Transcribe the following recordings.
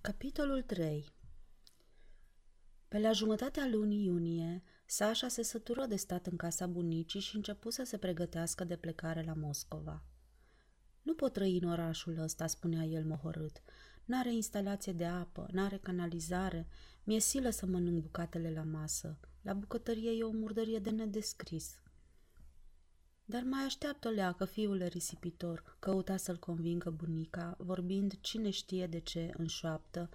Capitolul 3 Pe la jumătatea lunii iunie, Sasha se sătură de stat în casa bunicii și începu să se pregătească de plecare la Moscova. Nu pot trăi în orașul ăsta, spunea el mohorât. N-are instalație de apă, n-are canalizare, mi-e silă să mănânc bucatele la masă. La bucătărie e o murdărie de nedescris. Dar mai așteaptă o leacă, fiule risipitor, căuta să-l convingă bunica, vorbind cine știe de ce în șoaptă.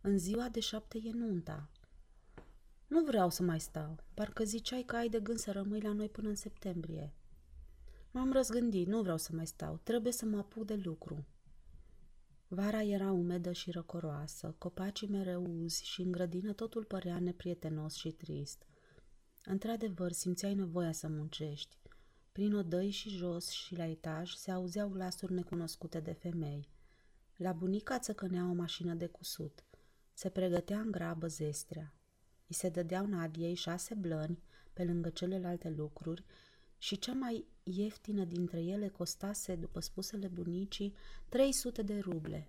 În ziua de șapte e nunta. Nu vreau să mai stau. Parcă ziceai că ai de gând să rămâi la noi până în septembrie. M-am răzgândit, nu vreau să mai stau. Trebuie să mă apuc de lucru. Vara era umedă și răcoroasă, copacii mereu uzi și în grădină totul părea neprietenos și trist. Într-adevăr, simțeai nevoia să muncești. Prin odăi și jos și la etaj se auzeau glasuri necunoscute de femei. La bunica țăcănea o mașină de cusut. Se pregătea în grabă zestrea. I se dădeau Nadiei șase blăni pe lângă celelalte lucruri și cea mai ieftină dintre ele costase, după spusele bunicii, 300 de ruble.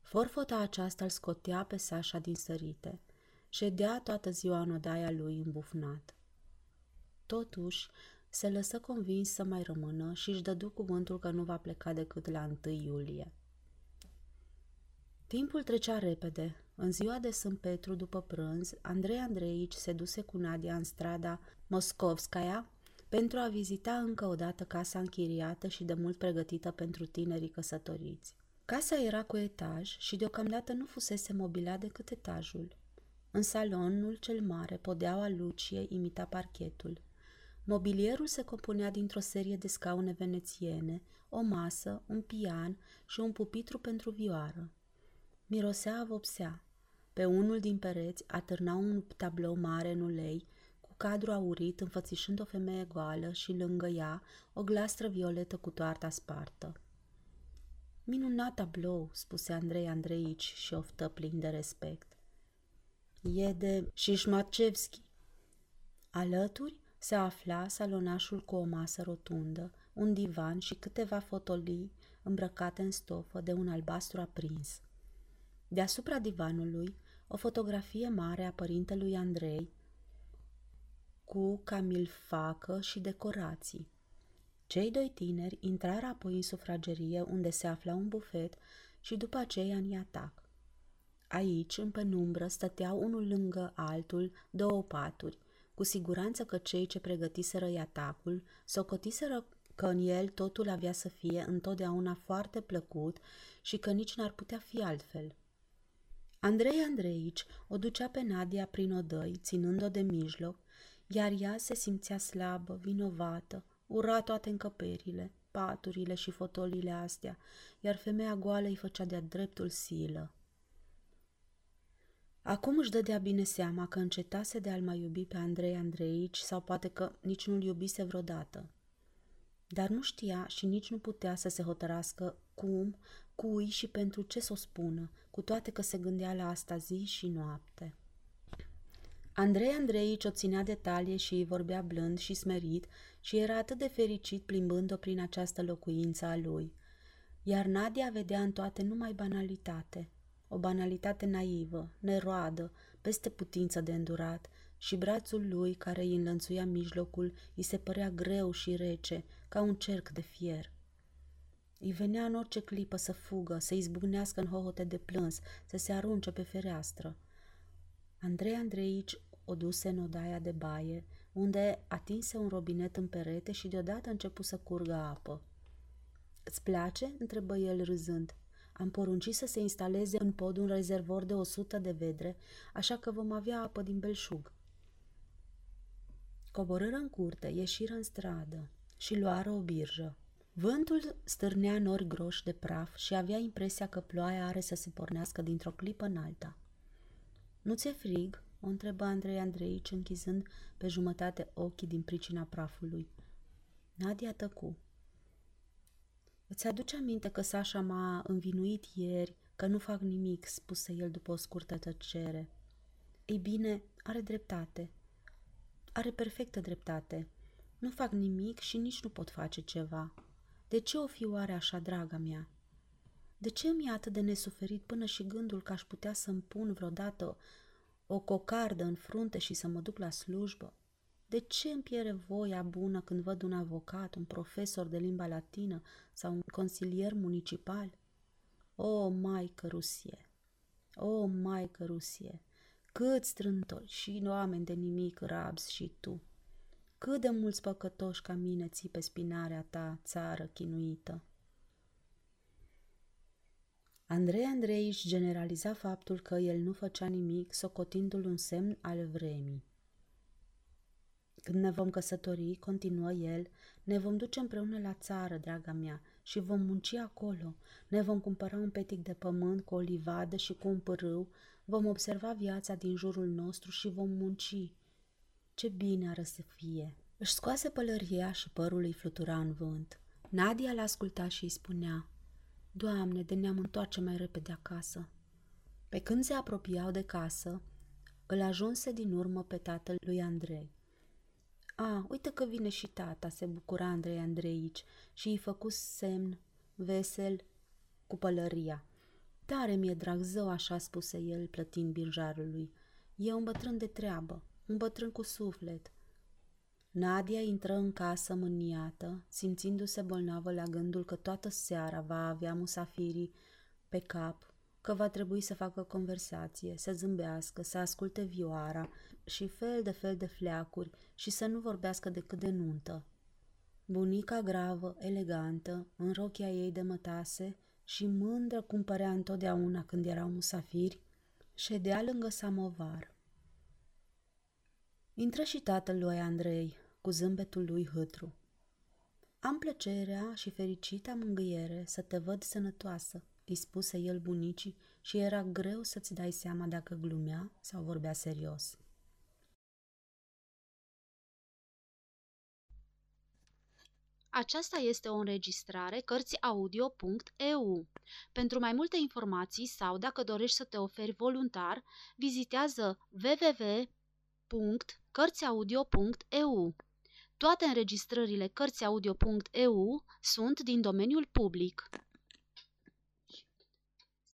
Forfota aceasta îl scotea pe Sașa din sărite. Ședea toată ziua în odaia lui îmbufnat. Totuși, se lăsă convins să mai rămână și își dădu cuvântul că nu va pleca decât la 1 iulie. Timpul trecea repede. În ziua de Sfânt Petru, după prânz, Andrei Andreici se duse cu Nadia în strada Moscovskaya pentru a vizita încă o dată casa închiriată și de mult pregătită pentru tinerii căsătoriți. Casa era cu etaj și deocamdată nu fusese mobilat decât etajul. În salonul cel mare, podeaua Lucie imita parchetul. Mobilierul se compunea dintr-o serie de scaune venețiene, o masă, un pian și un pupitru pentru vioară. Mirosea vopsea. Pe unul din pereți atârna un tablou mare în ulei, cu cadru aurit înfățișând o femeie goală și lângă ea o glastră violetă cu toarta spartă. Minunat tablou, spuse Andrei Andreici și oftă plin de respect. E de Șișmacevski. Alături se afla salonașul cu o masă rotundă, un divan și câteva fotolii îmbrăcate în stofă de un albastru aprins. Deasupra divanului, o fotografie mare a părintelui Andrei cu camilfacă și decorații. Cei doi tineri intrară apoi în sufragerie unde se afla un bufet și după aceea în iatac. Aici, în penumbră, stăteau unul lângă altul două paturi – cu siguranță că cei ce pregătiseră atacul socotiseră că în el totul avea să fie întotdeauna foarte plăcut și că nici n-ar putea fi altfel. Andrei Andreici o ducea pe Nadia prin odăi, ținând-o de mijloc, iar ea se simțea slabă, vinovată, ura toate încăperile, paturile și fotolile astea, iar femeia goală îi făcea de-a dreptul silă. Acum își dădea bine seama că încetase de a-l mai iubi pe Andrei Andreici sau poate că nici nu-l iubise vreodată. Dar nu știa și nici nu putea să se hotărască cum, cui și pentru ce să o spună, cu toate că se gândea la asta zi și noapte. Andrei Andreici o ținea de talie și îi vorbea blând și smerit și era atât de fericit plimbând-o prin această locuință a lui. Iar Nadia vedea în toate numai banalitate – o banalitate naivă, neroadă, peste putință de îndurat, și brațul lui, care îi înlănțuia mijlocul, îi se părea greu și rece, ca un cerc de fier. Îi venea în orice clipă să fugă, să izbucnească în hohote de plâns, să se arunce pe fereastră. Andrei Andreici o duse în odaia de baie, unde atinse un robinet în perete și deodată începu să curgă apă. Îți place?" întrebă el râzând. Am poruncit să se instaleze în pod un rezervor de 100 de vedre, așa că vom avea apă din belșug. Coborâră în curte, ieșiră în stradă și luară o birjă. Vântul stârnea nori groși de praf și avea impresia că ploaia are să se pornească dintr-o clipă în alta. Nu ți-e frig?" o întrebă Andrei Andreici, închizând pe jumătate ochii din pricina prafului. Nadia tăcu. Îți aduce aminte că Sasha m-a învinuit ieri că nu fac nimic, spuse el după o scurtă tăcere. Ei bine, are dreptate. Are perfectă dreptate. Nu fac nimic și nici nu pot face ceva. De ce o fi oare așa, draga mea? De ce mi e atât de nesuferit până și gândul că aș putea să-mi pun vreodată o cocardă în frunte și să mă duc la slujbă? De ce îmi piere voia bună când văd un avocat, un profesor de limba latină sau un consilier municipal? O, Maică Rusie! O, Maică Rusie! Cât strântori și oameni de nimic rabzi și tu! Cât de mulți păcătoși ca mine ții pe spinarea ta, țară chinuită! Andrei Andreici generaliza faptul că el nu făcea nimic, socotindu-l un semn al vremii. Când ne vom căsători, continuă el, ne vom duce împreună la țară, draga mea, și vom munci acolo. Ne vom cumpăra un petic de pământ cu o livadă și cu un pârâu, vom observa viața din jurul nostru și vom munci. Ce bine ar să fie! Își scoase pălăria și părul îi flutura în vânt. Nadia l-asculta și îi spunea, Doamne, de ne-am întoarce mai repede acasă. Pe când se apropiau de casă, îl ajunse din urmă pe tatăl lui Andrei. A, uite că vine și tata, se bucura Andrei Andreici și îi făcu semn vesel cu pălăria. Tare mi-e drag zău, așa spuse el, plătind birjarului. E un bătrân de treabă, un bătrân cu suflet. Nadia intră în casă mâniată, simțindu-se bolnavă la gândul că toată seara va avea musafirii pe cap, că va trebui să facă conversație, să zâmbească, să asculte vioara și fel de fel de fleacuri și să nu vorbească decât de nuntă. Bunica gravă, elegantă, în rochia ei de mătase și mândră cum părea întotdeauna când erau musafiri, ședea lângă samovar. Intră și tatăl lui Andrei, cu zâmbetul lui hâtru. Am plăcerea și fericita mângâiere să te văd sănătoasă, îi spuse el bunicii și era greu să-ți dai seama dacă glumea sau vorbea serios. Aceasta este o înregistrare Cărțiaudio.eu. Pentru mai multe informații sau dacă dorești să te oferi voluntar, vizitează www.cărțiaudio.eu. Toate înregistrările Cărțiaudio.eu sunt din domeniul public.